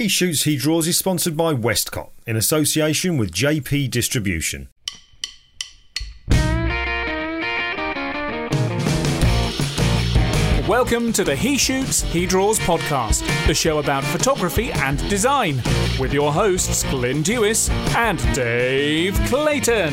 He Shoots, He Draws is sponsored by Westcott in association with JP Distribution. Welcome to the He Shoots, He Draws podcast, the show about photography and design, with your hosts Glyn Dewis and Dave Clayton.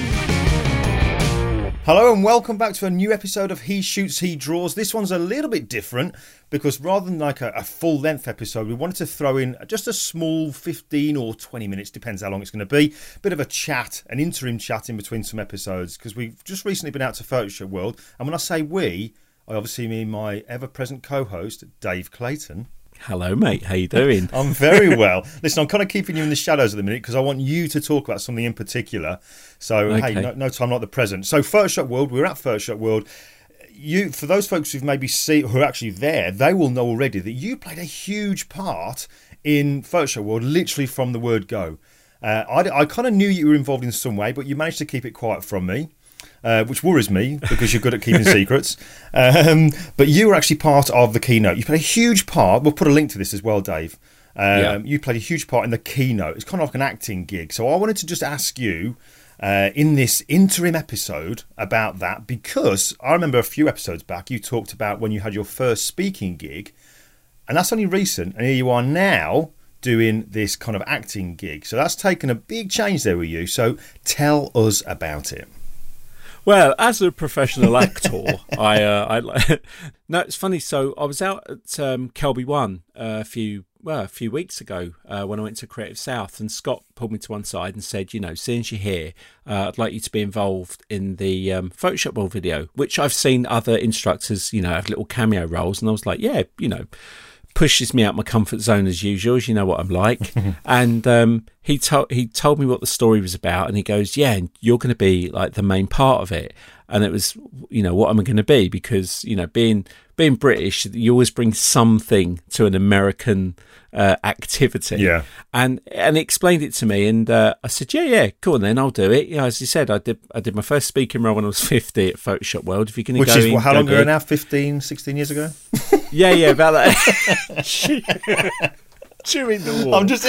Hello and welcome back to a new episode of He Shoots, He Draws. This one's a little bit different because rather than like a, a full length episode, we wanted to throw in just a small 15 or 20 minutes, depends how long it's going to be, bit of a chat, an interim chat in between some episodes because we've just recently been out to Photoshop World. And when I say we, I obviously mean my ever present co host, Dave Clayton. Hello, mate. How you doing? I'm very well. Listen, I'm kind of keeping you in the shadows at the minute because I want you to talk about something in particular. So, Okay. hey, no, no time like the present. So, Photoshop World, we're at Photoshop World. You, for those folks who've maybe see who are actually there, they will know already that you played a huge part in Photoshop World, literally from the word go. Uh, I, I kind of knew you were involved in some way, but you managed to keep it quiet from me. Uh, which worries me because you're good at keeping secrets. Um, but you were actually part of the keynote. You played a huge part. We'll put a link to this as well, Dave. Um, Yeah. You played a huge part in the keynote. It's kind of like an acting gig. So I wanted to just ask you uh, in this interim episode about that because I remember a few episodes back you talked about when you had your first speaking gig, and that's only recent. And here you are now doing this kind of acting gig. So that's taken a big change there with you. So tell us about it. Well, as a professional actor, I, uh, I no, it's funny. So I was out at um, Kelby One uh, a few well a few weeks ago uh, when I went to Creative South, and Scott pulled me to one side and said, you know, since you're here, uh, I'd like you to be involved in the um, Photoshop World video, which I've seen other instructors, you know, have little cameo roles, and I was like, yeah, you know. Pushes me out my comfort zone as usual, as you know what I'm like. and um, he told he told me what the story was about, and he goes, "Yeah, and you're going to be like the main part of it." And it was, you know, what am I going to be? Because you know, being being British, you always bring something to an American uh, activity. Yeah. And and he explained it to me, and uh, I said, "Yeah, yeah, cool. Then I'll do it." You know, as you said, I did I did my first speaking role when I was 50 at Photoshop World. If you're going to Which go is in, well, how go long ago now? 15, 16 years ago? Yeah, yeah, about that. Chewing the wall. I'm just.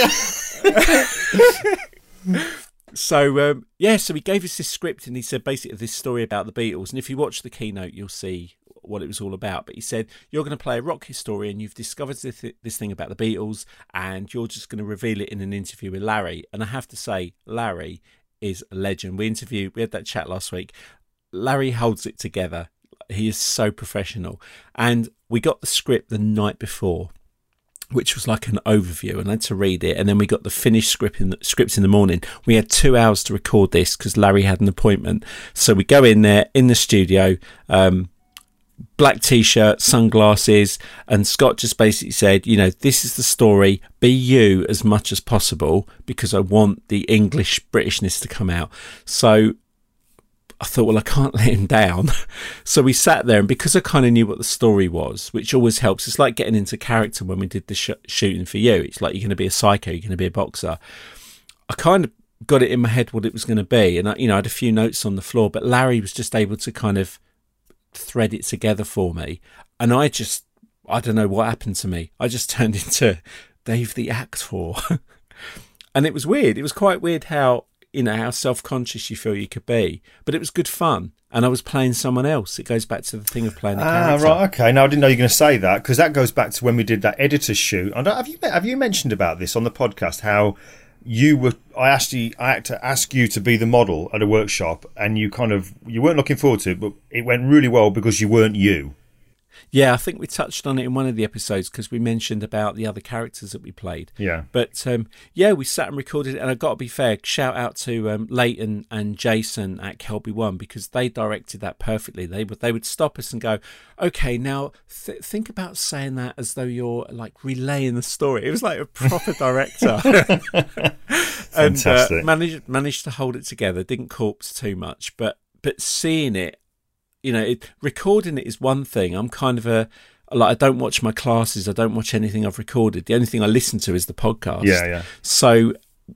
So um, yeah, so he gave us this script and he said basically this story about the Beatles. And if you watch the keynote, you'll see what it was all about. But he said you're going to play a rock historian. You've discovered this, this thing about the Beatles, and you're just going to reveal it in an interview with Larry. And I have to say, Larry is a legend. We interviewed, we had that chat last week. Larry holds it together. He is so professional, and we got the script the night before which was like an overview, and I had to read it. And then we got the finished script in the, scripts in the morning. We had two hours to record this because Larry had an appointment. So we go in there in the studio, um, black t-shirt, sunglasses, and Scott just basically said, you know, this is the story. Be you as much as possible because I want the English Britishness to come out. So I thought, well, I can't let him down. so we sat there, and because I kind of knew what the story was, which always helps, it's like getting into character when we did the sh- shooting for you. It's like you're going to be a psycho, you're going to be a boxer. I kind of got it in my head what it was going to be, and I, you know, I had a few notes on the floor, but Larry was just able to kind of thread it together for me, and I just, I don't know what happened to me. I just turned into Dave the actor, and it was weird. It was quite weird how you know how self-conscious you feel you could be but it was good fun and i was playing someone else it goes back to the thing of playing the Ah, character right. Okay. Now I didn't know you were going to say that because that goes back to when we did that editor's shoot. And have you have you mentioned about this on the podcast? How you were? I asked you. I had to ask you to be the model at a workshop, and you kind of you weren't looking forward to it, but it went really well because you weren't you. Yeah i think we touched on it in one of the episodes because we mentioned about the other characters that we played Yeah. but um, yeah we sat and recorded it and i got to be fair shout out to um, leighton and jason at kelby one because they directed that perfectly they would they would stop us and go okay now th- think about saying that as though you're like relaying the story it was like a proper director and uh, managed managed to hold it together. Didn't corpse too much, but but seeing it, you know, it, recording it is one thing. I'm kind of a like I don't watch my classes. I don't watch anything I've recorded. The only thing I listen to is the podcast. Yeah, yeah. So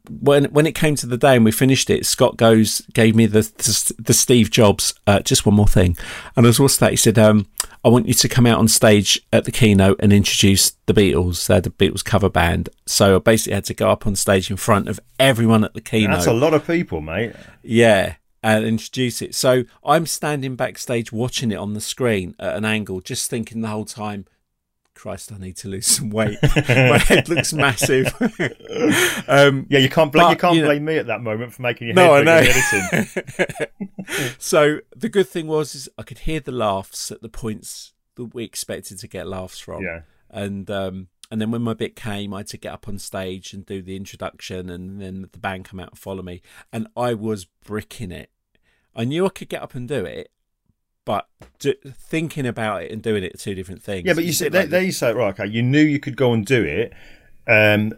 when when it came to the day and we finished it, Scott goes gave me the the, the Steve Jobs. Uh, just one more thing, and as what's that? He said, um, I want you to come out on stage at the keynote and introduce the Beatles. They're the Beatles cover band. So I basically had to go up on stage in front of everyone at the keynote. That's a lot of people, mate. Yeah, and introduce it. So I'm standing backstage watching it on the screen at an angle, just thinking the whole time, Christ, I need to lose some weight. My head looks massive. um, yeah, you can't blame but, you can't you know- blame me at that moment for making your No, head I know. editing. so the good thing was is I could hear the laughs at the points that we expected to get laughs from. Yeah. And um and then when my bit came, I had to get up on stage and do the introduction, and then the band come out and follow me, and I was bricking it. I knew I could get up and do it, but d- thinking about it and doing it are two different things. Yeah, but you say there, like there you say right. Okay, you knew you could go and do it. Um,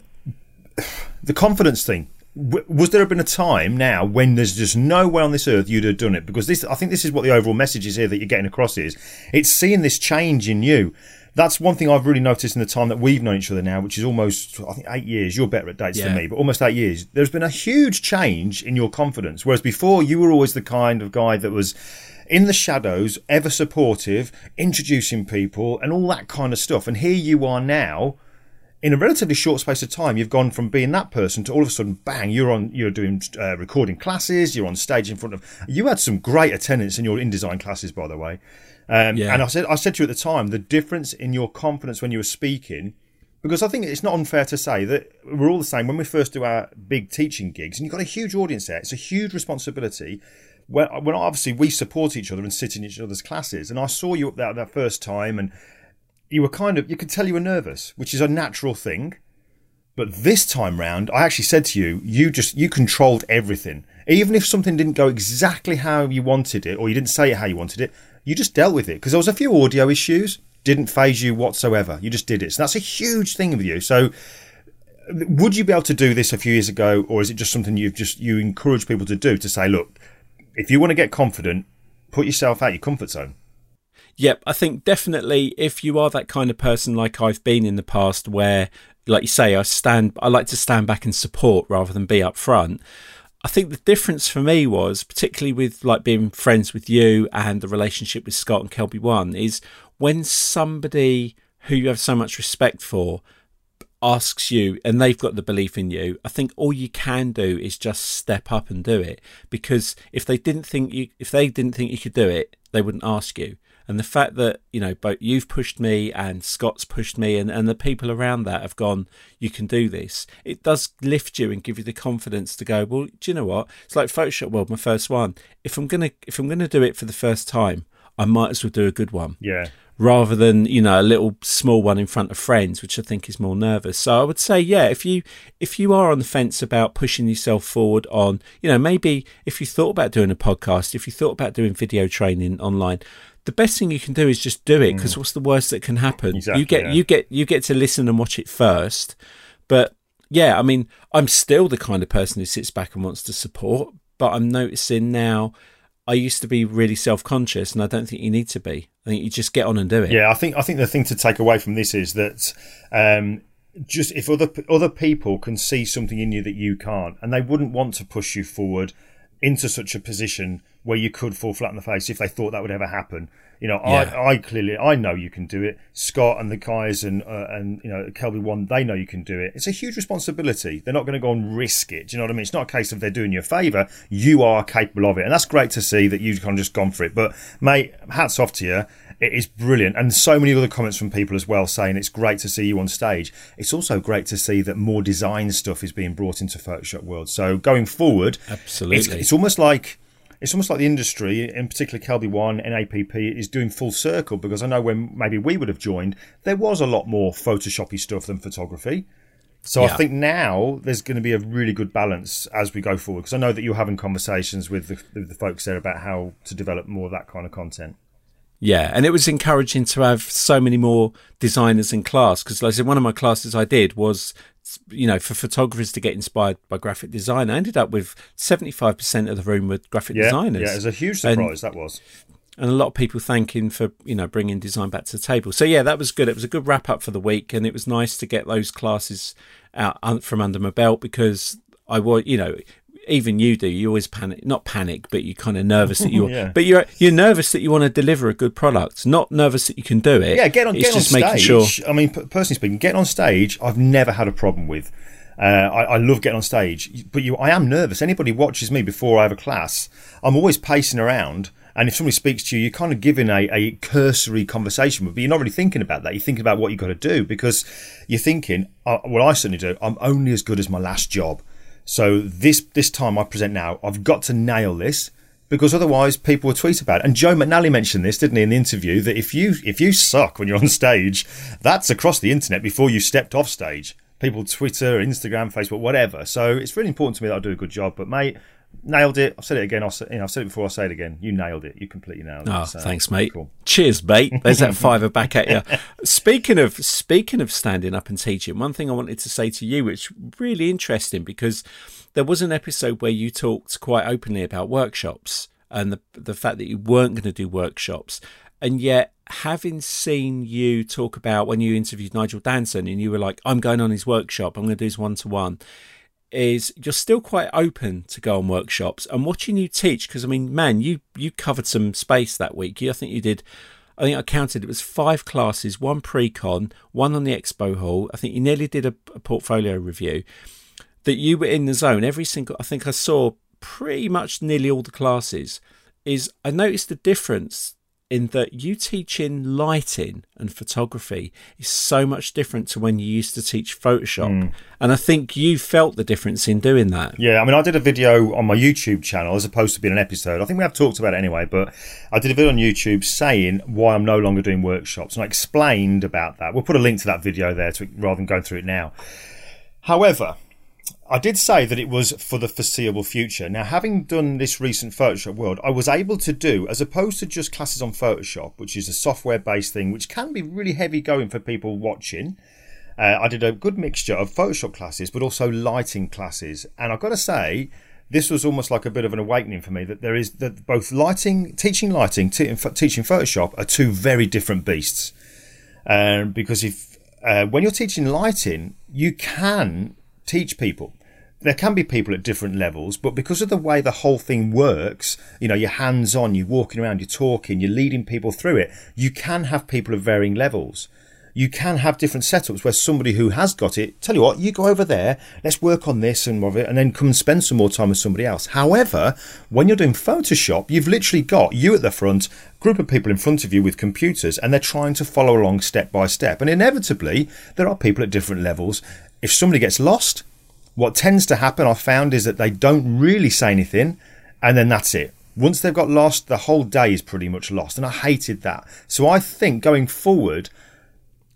the confidence thing. W- Was there been a time now when there's just no way on this earth you'd have done it? Because this, I think, this is what the overall message is here that you're getting across is it's seeing this change in you. That's one thing I've really noticed in the time that we've known each other now, which is almost I think eight years. You're better at dates than me, but almost eight years. There's been a huge change in your confidence. Whereas before, you were always the kind of guy that was in the shadows, ever supportive, introducing people, and all that kind of stuff. And here you are now, in a relatively short space of time, you've gone from being that person to all of a sudden, bang! You're on. You're doing uh, recording classes. You're on stage in front of. You had some great attendance in your InDesign classes, by the way. Um, Yeah. And I said, I said to you at the time, the difference in your confidence when you were speaking, because I think it's not unfair to say that we're all the same. When we first do our big teaching gigs, and you've got a huge audience there, it's a huge responsibility. When, when obviously we support each other and sit in each other's classes, and I saw you up there that first time, and you were kind of, you could tell you were nervous, which is a natural thing. But this time round, I actually said to you, you just you controlled everything. Even if something didn't go exactly how you wanted it, or you didn't say it how you wanted it, you just dealt with it because there was a few audio issues. Didn't faze you whatsoever. You just did it. So that's a huge thing with you. So would you be able to do this a few years ago, or is it just something you've just you encourage people to do to say, look, if you want to get confident, put yourself out your comfort zone. Yep, I think definitely if you are that kind of person like I've been in the past where like you say I stand I like to stand back and support rather than be up front. I think the difference for me was particularly with like being friends with you and the relationship with Scott and Kelby One is when somebody who you have so much respect for asks you and they've got the belief in you i think all you can do is just step up and do it. Because if they didn't think you if they didn't think you could do it they wouldn't ask you and the fact that you know both you've pushed me and scott's pushed me and, and the people around that have gone you can do this it does lift you and give you the confidence to go well do you know what? It's like photoshop world my first one. If i'm gonna if i'm gonna do it for the first time i might as well do a good one. Yeah. rather than you know a little small one in front of friends which i think is more nervous. So i would say yeah if you if you are on the fence about pushing yourself forward on you know maybe if you thought about doing a podcast if you thought about doing video training online the best thing you can do is just do it because what's the worst that can happen Exactly, you get yeah. you get you get to listen and watch it first but yeah i mean i'm still the kind of person who sits back and wants to support but i'm noticing now I used to be really self-conscious, and I don't think you need to be. I think you just get on and do it. Yeah, I think I think the thing to take away from this is that um, just if other other people can see something in you that you can't, and they wouldn't want to push you forward into such a position where you could fall flat on the face if they thought that would ever happen. You know, Yeah. I, I clearly I know you can do it. Scott and the guys and uh, and you know Kelby one, they know you can do it. It's a huge responsibility. They're not going to go and risk it. Do you know what I mean? It's not a case of they're doing you a favour. You are capable of it, and that's great to see that you've kind of just gone for it. But mate, hats off to you. It is brilliant, and so many other comments from people as well saying it's great to see you on stage. It's also great to see that more design stuff is being brought into Photoshop world. So going forward, Absolutely. it's, it's almost like it's almost like the industry, in particular Kelby One and APP, is doing full circle because I know when maybe we would have joined, there was a lot more Photoshoppy stuff than photography. So I think now there's going to be a really good balance as we go forward because I know that you're having conversations with the, with the folks there about how to develop more of that kind of content. Yeah, and it was encouraging to have so many more designers in class because, like I said, one of my classes I did was, you know, for photographers to get inspired by graphic design. I ended up with seventy-five percent of the room with graphic Yeah, designers. yeah, it was a huge And- surprise that was. and a lot of people thanking for you know bringing design back to the table. So yeah, that was good. It was a good wrap up for the week, and it was nice to get those classes out from under my belt because I was you know even you do. You always panic, not panic, but you're kind of nervous that you. Yeah. But you're you're nervous that you want to deliver a good product, not nervous that you can do it. Yeah, get on, It's get on just making stage. sure. I mean, personally speaking, getting on stage, I've never had a problem with. Uh, I, I love getting on stage, but you, I am nervous. Anybody watches me before I have a class, I'm always pacing around. And if somebody speaks to you, you're kind of giving a, a cursory conversation but you're not really thinking about that. You're thinking about what you've got to do because you're thinking, uh, well, I certainly do. I'm only as good as my last job. So this this time I present now, I've got to nail this because otherwise people will tweet about it. And Joe McNally mentioned this, didn't he, in the interview, that if you if you suck when you're on stage, that's across the internet before you stepped off stage. People Twitter, Instagram, Facebook, whatever. So it's really important to me that I do a good job. But mate, nailed it. I've said it again. I'll say, you know, I've said it before. I'll say it again. You nailed it. You completely nailed it. Oh, So, thanks, mate. Cool. Cheers, mate. There's that fiver back at you. Speaking of speaking of standing up and teaching, one thing I wanted to say to you, which really interesting because there was an episode where you talked quite openly about workshops and the the fact that you weren't going to do workshops, and yet having seen you talk about when you interviewed Nigel Danson and you were like, "I'm going on his workshop. I'm going to do his one to one." Is you're still quite open to go on workshops and watching you teach because I mean, man, you you covered some space that week. I think you did. I think I counted it was five classes, one pre-con, one on the expo hall. I think you nearly did a, a portfolio review. That you were in the zone every single. I think I saw pretty much nearly all the classes. Is I noticed the difference in that you teaching lighting and photography is so much different to when you used to teach Photoshop. Mm. And I think you felt the difference in doing that. Yeah, I mean, I did a video on my YouTube channel as opposed to being an episode. I think we have talked about it anyway, but I did a video on YouTube saying why I'm no longer doing workshops, and I explained about that. We'll put a link to that video there to, rather than going through it now. However, I did say that it was for the foreseeable future. Now, having done this recent Photoshop World, I was able to do, as opposed to just classes on Photoshop, which is a software based thing, which can be really heavy going for people watching. Uh, I did a good mixture of Photoshop classes, but also lighting classes. And I've got to say, this was almost like a bit of an awakening for me that there is that both lighting, teaching lighting, te- teaching Photoshop are two very different beasts. Um, because if uh, when you're teaching lighting, you can teach people. There can be people at different levels, but because of the way the whole thing works, you know, you're hands on, you're walking around, you're talking, you're leading people through it, you can have people of varying levels. You can have different setups where somebody who has got it, tell you what, you go over there, let's work on this and it, and then come and spend some more time with somebody else. However, when you're doing Photoshop, you've literally got you at the front, group of people in front of you with computers, and they're trying to follow along step by step. And inevitably, there are people at different levels. If somebody gets lost, what tends to happen, I've found, is that they don't really say anything, and then that's it. Once they've got lost, the whole day is pretty much lost, and I hated that. So I think going forward,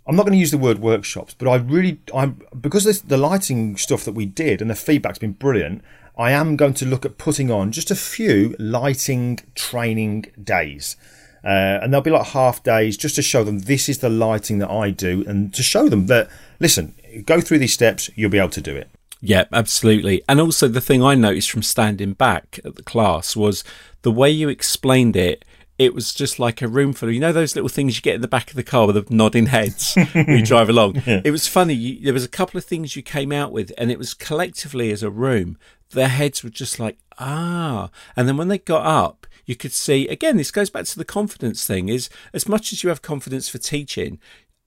I'm not going to use the word workshops, but I really, I'm because this, the lighting stuff that we did and the feedback's been brilliant. I am going to look at putting on just a few lighting training days. Uh, and they'll be like half days just to show them this is the lighting that I do and to show them that, listen, go through these steps, you'll be able to do it. Yeah, absolutely. And also, the thing I noticed from standing back at the class was the way you explained it. It was just like a room full of, you know, those little things you get in the back of the car with the nodding heads when you drive along. It was funny. You, there was a couple of things you came out with, and it was collectively as a room, their heads were just like, ah. And then when they got up, you could see, again, this goes back to the confidence thing is as much as you have confidence for teaching,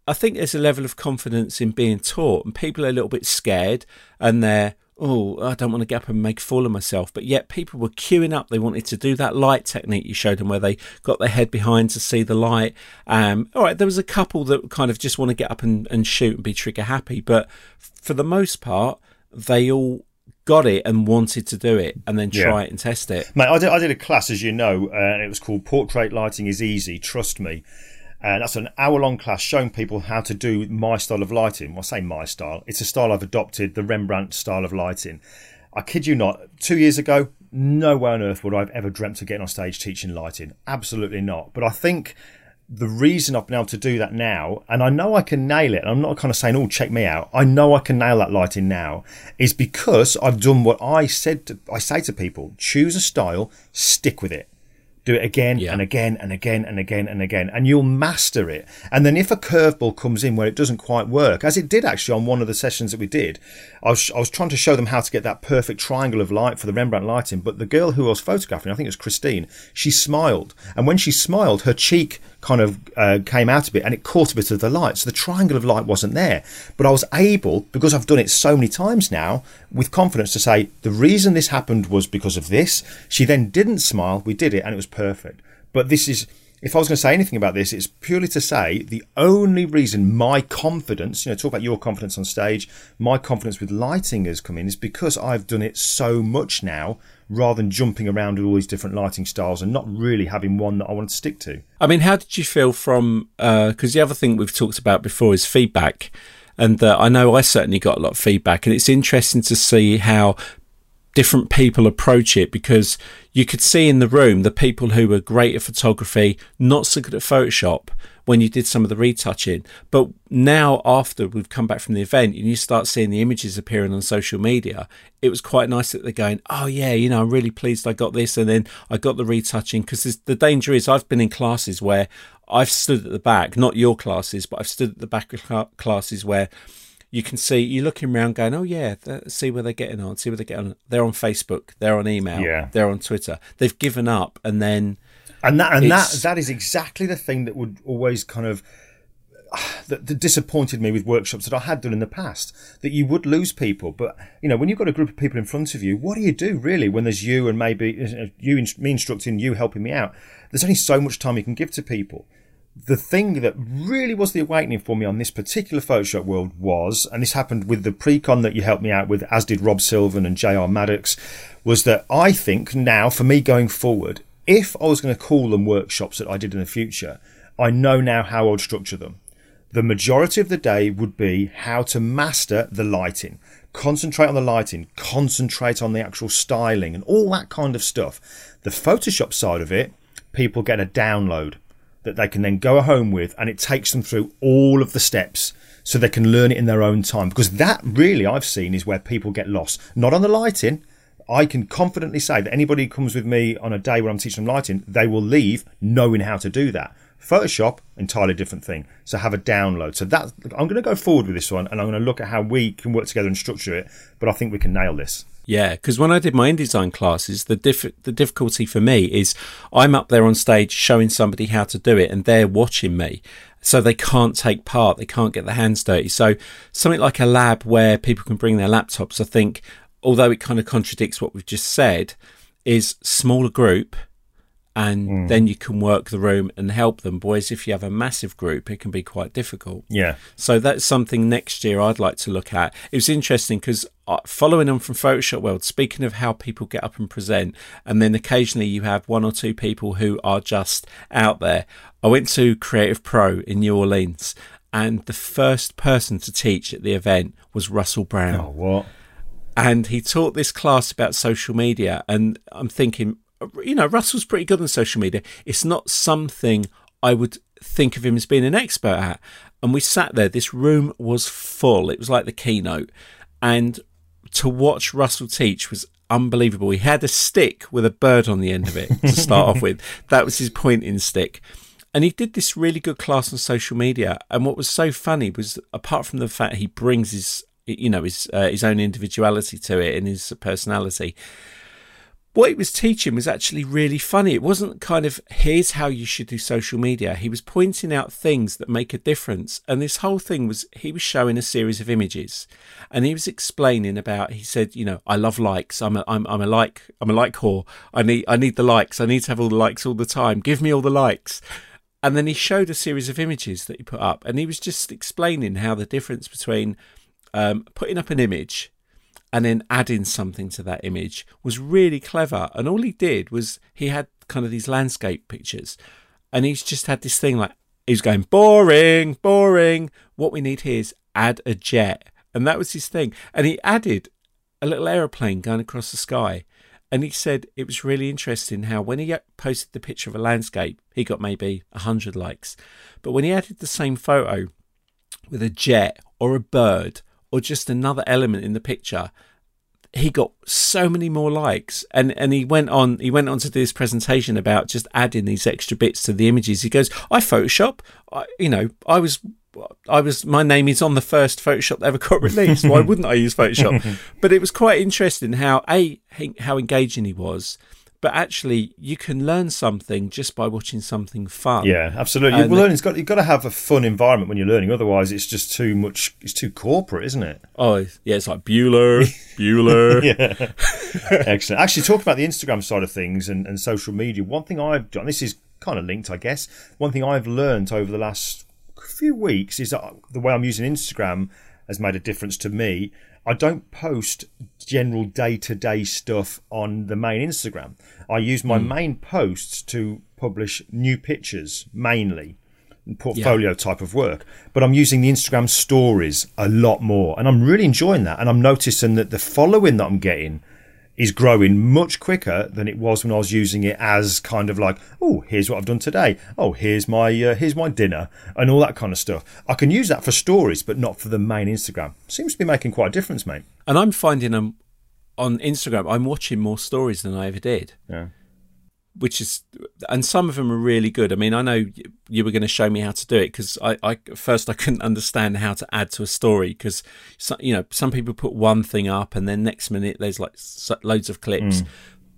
I think there's a level of confidence in being taught, and people are a little bit scared and they're, oh, I don't want to get up and make a fool of myself. But yet people were queuing up. They wanted to do that light technique you showed them where they got their head behind to see the light. Um, all right, there was a couple that kind of just want to get up and, and shoot and be trigger happy. But for the most part, they all got it and wanted to do it and then try Yeah. it and test it. Mate, I did, I did a class, as you know, uh, and it was called Portrait Lighting is Easy, Trust Me. And that's an hour long class showing people how to do my style of lighting. Well, I say my style, it's a style I've adopted, the Rembrandt style of lighting. I kid you not, two years ago, no way on earth would I have ever dreamt of getting on stage teaching lighting. Absolutely not. But I think the reason I've been able to do that now, and I know I can nail it, and I'm not kind of saying, oh, check me out. I know I can nail that lighting now, is because I've done what I said to, I say to people choose a style, stick with it. Do it again Yeah. and again and again and again and again, and you'll master it. And then if a curveball comes in where it doesn't quite work, as it did actually on one of the sessions that we did, I was I was trying to show them how to get that perfect triangle of light for the Rembrandt lighting. But the girl who I was photographing, I think it was Christine, she smiled, and when she smiled, her cheek kind of uh, came out a bit, and it caught a bit of the light. So the triangle of light wasn't there. But I was able, because I've done it so many times now, with confidence to say the reason this happened was because of this. She then didn't smile. We did it, and it was perfect. But this is if I was going to say anything about this, it's purely to say the only reason my confidence, you know, talk about your confidence on stage, my confidence with lighting has come in is because I've done it so much now rather than jumping around with all these different lighting styles and not really having one that I want to stick to. I mean, how did you feel from? Because the other thing we've talked about before is feedback, and uh, I know I certainly got a lot of feedback, and it's interesting to see how different people approach it because you could see in the room the people who were great at photography, not so good at Photoshop when you did some of the retouching. But now, after we've come back from the event and you start seeing the images appearing on social media, it was quite nice that they're going, Oh, yeah, you know, I'm really pleased I got this. And then I got the retouching because the danger is I've been in classes where I've stood at the back, not your classes, but I've stood at the back of cla- classes where you can see you're looking around going oh yeah see where they're getting on see where they're getting on they're on facebook they're on email Yeah. they're on twitter they've given up and then And that and that that is exactly the thing that would always kind of that, that disappointed me with workshops that I had done in the past. That you would lose people, but you know when you've got a group of people in front of you, what do you do really when there's you and maybe you ins- me instructing, you helping me out? There's only so much time you can give to people. The thing that really was the awakening for me on this particular Photoshop world was, and this happened with the pre-con that you helped me out with, as did Rob Sylvan and J.R. Maddox, was that I think now for me going forward, if I was going to call them workshops that I did in the future, I know now how I would structure them. The majority of the day would be how to master the lighting, concentrate on the lighting, concentrate on the actual styling, and all that kind of stuff. The Photoshop side of it, people get a download that they can then go home with, and it takes them through all of the steps so they can learn it in their own time. Because that really, I've seen, is where people get lost. Not on the lighting. I can confidently say that anybody who comes with me on a day where I'm teaching them lighting, they will leave knowing how to do that. Photoshop, entirely different thing. So have a download. So that I'm going to go forward with this one, and I'm going to look at how we can work together and structure it. But I think we can nail this. Yeah, because when I did my InDesign classes, the diff- the difficulty for me is I'm up there on stage showing somebody how to do it, and they're watching me, so they can't take part, they can't get their hands dirty. So something like a lab where people can bring their laptops, I think, although it kind of contradicts what we've just said, is smaller group. And hmm. then you can work the room and help them. Boys, if you have a massive group, it can be quite difficult. Yeah. So that's something next year I'd like to look at. It was interesting because uh, following on from Photoshop World, speaking of how people get up and present, and then occasionally you have one or two people who are just out there. I went to Creative Pro in New Orleans, and the first person to teach at the event was Russell Brown Oh, what? and he taught this class about social media and i'm thinking you know russell's pretty good on social media. It's not something i would think of him as being an expert at. And we sat there. This room was full. It was like the keynote. And to watch russell teach was unbelievable. He had a stick with a bird on the end of it to start off with. That was his pointing stick. And he did this really good class on social media. And what was so funny was apart from the fact he brings his you know his uh, his own individuality to it and his personality what he was teaching was actually really funny. It wasn't kind of here's how you should do social media. He was pointing out things that make a difference. And this whole thing was he was showing a series of images. And he was explaining about he said you know i love likes. I'm a i'm, I'm a like i'm a like whore. I need i need the likes. I need to have all the likes all the time. Give me all the likes. And then he showed a series of images that he put up. And he was just explaining how the difference between um, putting up an image and then adding something to that image was really clever. And all he did was he had kind of these landscape pictures, and he's just had this thing like he's going boring, boring. What we need here is add a jet, and that was his thing. And he added a little aeroplane going across the sky. And he said it was really interesting how when he posted the picture of a landscape, he got maybe 100 likes. But when he added the same photo with a jet or a bird or just another element in the picture, he got so many more likes and and he went on he went on to do this presentation about just adding these extra bits to the images he goes i photoshop I, you know i was I was my name is on the first Photoshop that ever got released. Why wouldn't I use Photoshop? but it was quite interesting how a how engaging he was, but actually you can learn something just by watching something fun. Yeah, absolutely. And- learning's got you've got to have a fun environment when you're learning. Otherwise, it's just too much. It's too corporate, isn't it? Oh yeah, it's like Bueller, Bueller. yeah, Excellent. Actually, talking about the Instagram side of things and, and social media, one thing I've done, this is kind of linked, I guess. One thing I've learned over the last few weeks is that the way I'm using Instagram has made a difference to me. I don't post general day to day stuff on the main Instagram. I use my hmm. main posts to publish new pictures mainly portfolio type of work. But I'm using the Instagram stories a lot more, and I'm really enjoying that. And I'm noticing that the following that I'm getting is growing much quicker than it was when I was using it as kind of like, oh, here's what I've done today. Oh, here's my uh, here's my dinner and all that kind of stuff. I can use that for stories, but not for the main Instagram. Seems to be making quite a difference, mate. And I'm finding them on Instagram. I'm watching more stories than I ever did. Yeah. Which is and some of them are really good. I mean i know you were going to show me how to do it because I, I first i couldn't understand how to add to a story because so, you know some people put one thing up and then next minute there's like loads of clips. Mm.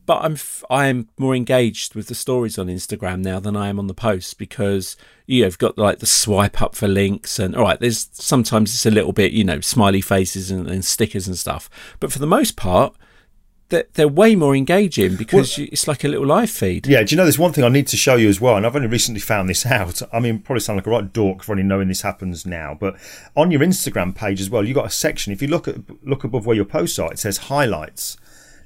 But i'm f- i am more engaged with the stories on instagram now than i am on the posts because you've got like the swipe up for links and all right there's sometimes it's a little bit you know smiley faces and, and stickers and stuff. But for the most part they're, they're way more engaging because you, it's like a little live feed. Yeah, do you know there's one thing I need to show you as well, and I've only recently found this out. I mean, probably sound like a right dork for only knowing this happens now, but on your Instagram page as well, you've got a section. If you look at look above where your posts are, it says highlights.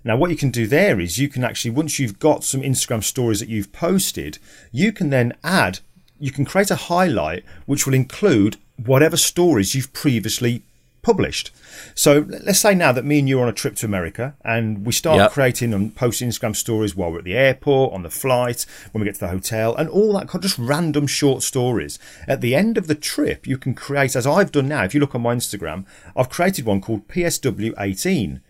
Now, what you can do there is you can actually, once you've got some Instagram stories that you've posted, you can then add, you can create a highlight which will include whatever stories you've previously published. So let's say now that me and you are on a trip to America and we start Yep. creating and posting Instagram stories while we're at the airport, on the flight, when we get to the hotel, and all that kind of just random short stories. At the end of the trip, you can create, as I've done now, if you look on my Instagram, I've created one called PSW18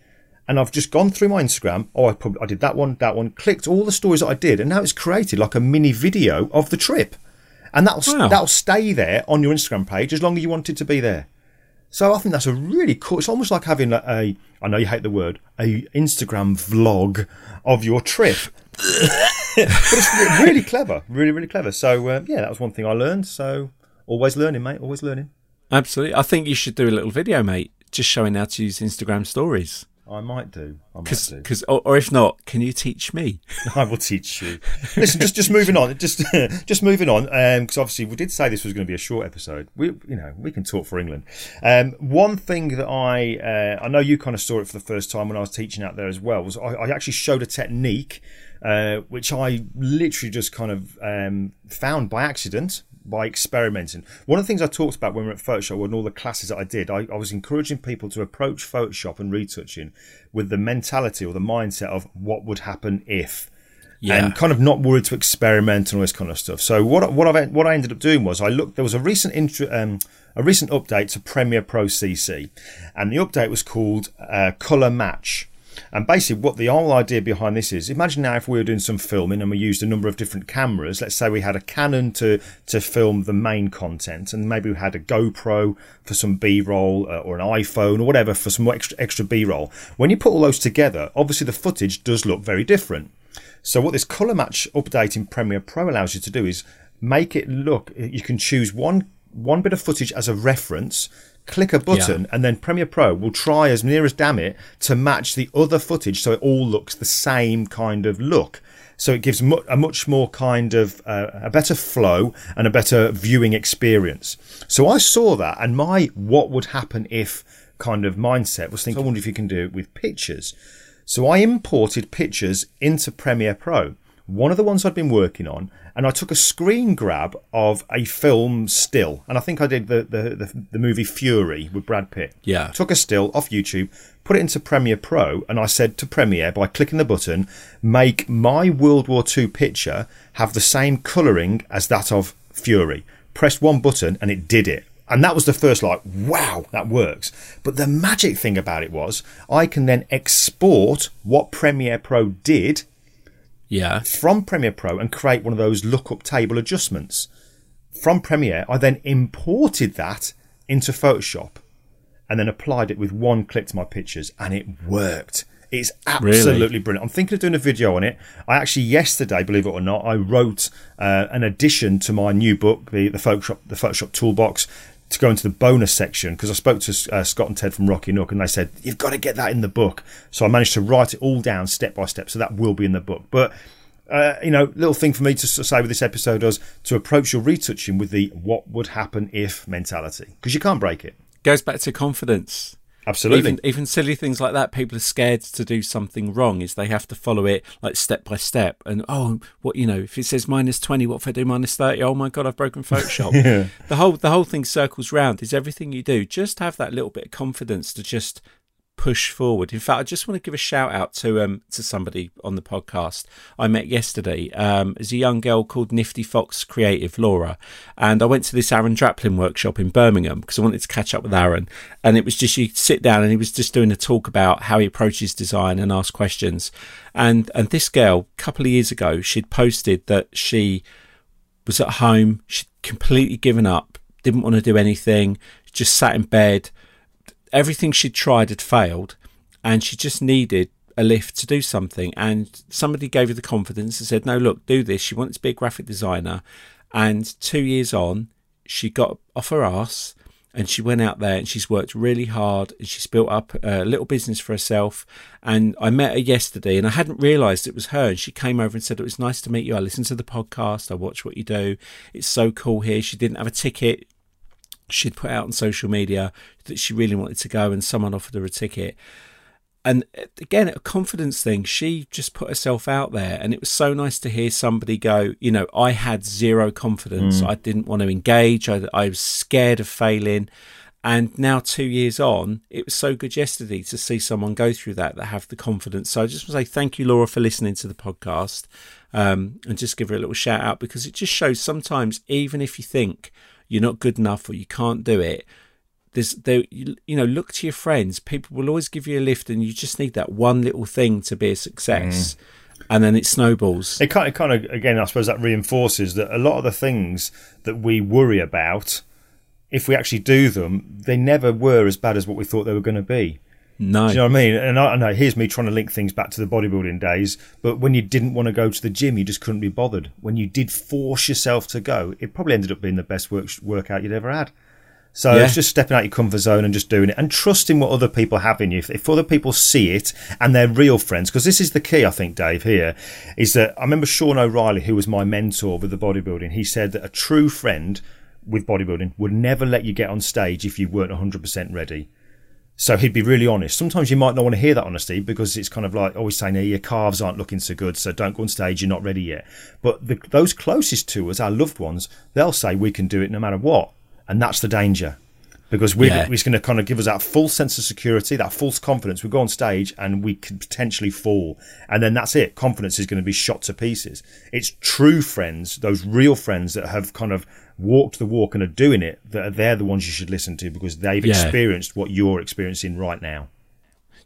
and I've just gone through my Instagram. Oh, I, pub- I did that one, that one, clicked all the stories that I did, and now it's created like a mini video of the trip, and that'll Wow. that'll stay there on your Instagram page as long as you want it to be there. So I think that's a really cool. It's almost like having a, a I know you hate the word, a Instagram vlog of your trip. but it's really clever, really really clever. So uh, yeah, that was one thing I learned. So always learning, mate. Always learning. Absolutely. I think you should do a little video, mate, just showing how to use Instagram stories. I might do. I might Cause, do. 'cause- or, or if not, can you teach me? I will teach you. Listen, just just moving on, just just moving on, because obviously we did say this was going to be a short episode. We, you know, we can talk for England. Um, one thing that I uh, I know you kind of saw it for the first time when I was teaching out there as well was I, I actually showed a technique uh, which I literally just kind of um, found by accident by experimenting. One of the things I talked about when we were at Photoshop and all the classes that I did, I, I was encouraging people to approach Photoshop and retouching with the mentality or the mindset of what would happen if Yeah. and kind of not worried to experiment and all this kind of stuff. So what what I what I ended up doing was I looked. There was a recent intro, um, a recent update to Premiere Pro CC, and the update was called uh, Color Match. And basically, what the whole idea behind this is: imagine now if we were doing some filming and we used a number of different cameras. Let's say we had a Canon to to film the main content, and maybe we had a GoPro for some B-roll, uh, or an iPhone or whatever for some extra extra B-roll. When you put all those together, obviously the footage does look very different. So what this color match update in Premiere Pro allows you to do is make it look. You can choose one one bit of footage as a reference, click a button, and then Premiere Pro will try as near as damn it to match the other footage so it all looks the same kind of look. So it gives mu- a much more kind of uh, a better flow and a better viewing experience. So I saw that, and my what would happen if kind of mindset was thinking, I wonder if you can do it with pictures. So I imported pictures into Premiere Pro. One of the ones I'd been working on, and I took a screen grab of a film still, and I think I did the the, the, the movie Fury with Brad Pitt. Yeah. Took a still off YouTube, put it into Premiere Pro, and I said to Premiere by clicking the button, make my World War II picture have the same colouring as that of Fury. Pressed one button and it did it And that was the first like, wow, that works. But the magic thing about it was I can then export what Premiere Pro did Yeah. from Premiere Pro and create one of those lookup table adjustments. From Premiere, I then imported that into Photoshop and then applied it with one click to my pictures, and it worked. It's absolutely brilliant. I'm thinking of doing a video on it. I actually yesterday, believe it or not, I wrote uh, an addition to my new book, the, the Photoshop the Photoshop Toolbox, to go into the bonus section because I spoke to uh, Scott and Ted from Rocky Nook, and they said you've got to get that in the book. So I managed to write it all down step by step, so that will be in the book. But uh, you know, little thing for me to say with this episode was to approach your retouching with the "what would happen if" mentality because you can't break it. Goes back to confidence. Absolutely. Even even silly things like that, people are scared to do something wrong. Is they have to follow it like step by step. And oh, what you know, if it says minus twenty, what if I do minus thirty? Oh my god, I've broken Photoshop. The whole the whole thing circles round. Is everything you do just have that little bit of confidence to just push forward. In fact, I just want to give a shout out to um to somebody on the podcast I met yesterday. Um, is a young girl called Nifty Fox Creative, Laura, and I went to this Aaron Draplin workshop in Birmingham because I wanted to catch up with Aaron, and it was just you sit down and he was just doing a talk about how he approaches design and ask questions, and and this girl a couple of years ago she'd posted that she was at home, she'd completely given up, didn't want to do anything, just sat in bed everything she'd tried had failed and she just needed a lift to do something. And somebody gave her the confidence and said no look do this. She wanted to be a graphic designer. And two years on she got off her ass and she went out there and she's worked really hard and she's built up a little business for herself. And i met her yesterday and i hadn't realized it was her and she came over and said it was nice to meet you. I listened to the podcast. I watch what you do. It's so cool here. She didn't have a ticket she'd put out on social media that she really wanted to go and someone offered her a ticket. And uh, again a confidence thing. She just put herself out there and it was so nice to hear somebody go you know i had zero confidence. I didn't want to engage. I, I was scared of failing. And now two years on it was so good yesterday to see someone go through that that have the confidence. So i just want to say thank you laura for listening to the podcast um, and just give her a little shout out because it just shows sometimes even if you think you're not good enough or you can't do it there's there you you know look to your friends. People will always give you a lift and you just need that one little thing to be a success. Mm. And then it snowballs. It kind of, kind of, again, I suppose that reinforces that a lot of the things that we worry about, if we actually do them, they never were as bad as what we thought they were going to be. No Do you know what I mean? And I, I know here's me trying to link things back to the bodybuilding days, but when you didn't want to go to the gym, you just couldn't be bothered. When you did force yourself to go, it probably ended up being the best work, workout you'd ever had. So Yeah. it's just stepping out of your comfort zone and just doing it and trusting what other people have in you. If, if other people see it and they're real friends, because this is the key, I think, Dave, here, is that I remember Sean O'Reilly, who was my mentor with the bodybuilding, he said that a true friend with bodybuilding would never let you get on stage if you weren't 100% ready. So he'd be really honest. Sometimes you might not want to hear that honesty because it's kind of like always saying, hey, your calves aren't looking so good, so don't go on stage, you're not ready yet. But the, those closest to us, our loved ones, they'll say we can do it no matter what. And that's the danger. Because we're, Yeah. it's going to kind of give us that full sense of security, that false confidence. We go on stage and we could potentially fall. And then that's it. Confidence is going to be shot to pieces. It's true friends, those real friends that have kind of walked the walk and are doing it, that they're the ones you should listen to because they've Yeah. experienced what you're experiencing right now.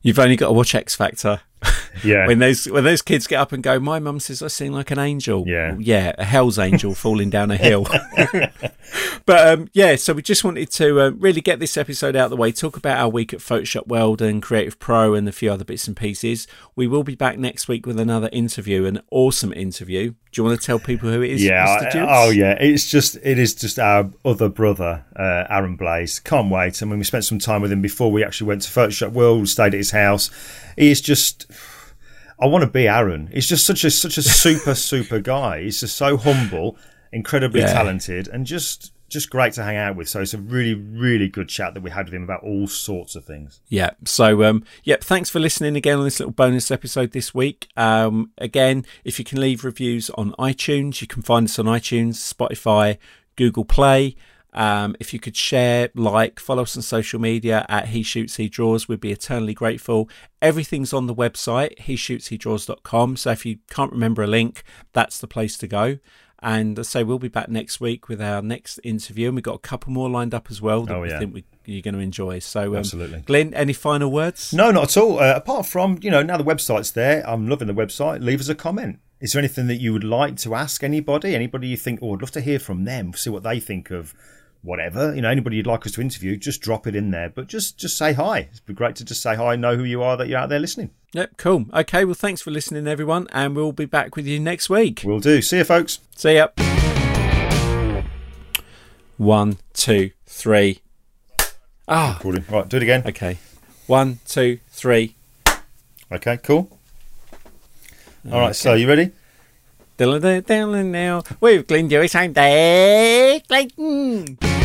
you've only got to watch x factor Yeah. when those when those kids get up and go my mum says i sing like an angel Yeah. yeah a hell's angel falling down a hill but um, yeah so we just wanted to uh, really get this episode out of the way talk about our week at photoshop world and creative pro and a few other bits and pieces we will be back next week with another interview an awesome interview do you want to tell people who it is Yeah. I- oh, yeah. It's just, it is just our other brother, uh, Aaron Blaze. Can't wait. I mean, we spent some time with him before we actually went to Photoshop World. We stayed at his house. He is just. I want to be Aaron. He's just such a such a super super guy. He's just so humble, incredibly Yeah. talented, and just just great to hang out with. So it's a really really good chat that we had with him about all sorts of things. Yeah. So, um, yep. Thanks for listening again on this little bonus episode this week. Um, again, if you can leave reviews on iTunes, you can find us on iTunes, Spotify, Google Play. Um, if you could share, like, follow us on social media at He Shoots He Draws, we'd be eternally grateful. Everything's on the website, he shoots he draws.com. So if you can't remember a link, that's the place to go. And I say we'll be back next week with our next interview, and we've got a couple more lined up as well that Oh, we think we, you're going to enjoy. So, um, Absolutely. Glyn, any final words? No, not at all. Uh, apart from, you know, now the website's there, I'm loving the website. Leave us a comment. Is there anything that you would like to ask anybody? Anybody you think, oh, I'd love to hear from them, see what they think of whatever. You know, anybody you'd like us to interview, just drop it in there. But just just say hi. It'd be great to just say hi, know who you are, that you're out there listening. Yep, cool. Okay, well, thanks for listening, everyone, and we'll be back with you next week. We'll do. See you, folks. See ya. One, two, three. Ah, Recording. Right, do it again. okay. One, two, three. Okay, cool. All right, so you ready? Now with Glyn Dewis and Dave Clayton.